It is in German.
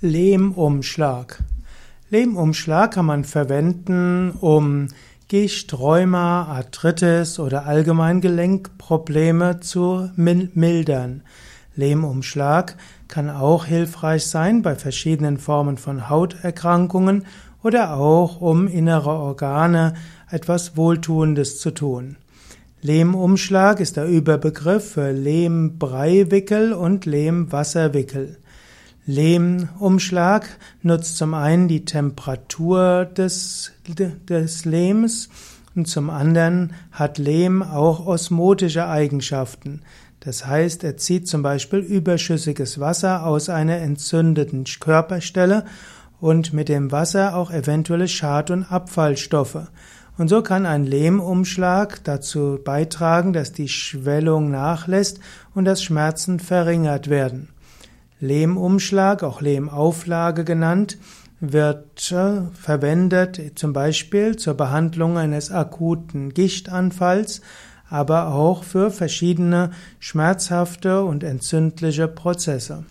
Lehmumschlag. Lehmumschlag kann man verwenden, um Gicht, Rheuma, Arthritis oder allgemein Gelenkprobleme zu mildern. Lehmumschlag kann auch hilfreich sein bei verschiedenen Formen von Hauterkrankungen oder auch um innere Organe etwas Wohltuendes zu tun. Lehmumschlag ist der Überbegriff für Lehmbreiwickel und Lehmwasserwickel. Lehmumschlag nutzt zum einen die Temperatur des, des Lehms und zum anderen hat Lehm auch osmotische Eigenschaften. Das heißt, er zieht zum Beispiel überschüssiges Wasser aus einer entzündeten Körperstelle und mit dem Wasser auch eventuelle Schad- und Abfallstoffe. Und so kann ein Lehmumschlag dazu beitragen, dass die Schwellung nachlässt und das Schmerzen verringert werden. Lehmumschlag, auch Lehmauflage genannt, wird äh, verwendet zum Beispiel zur Behandlung eines akuten Gichtanfalls, aber auch für verschiedene schmerzhafte und entzündliche Prozesse.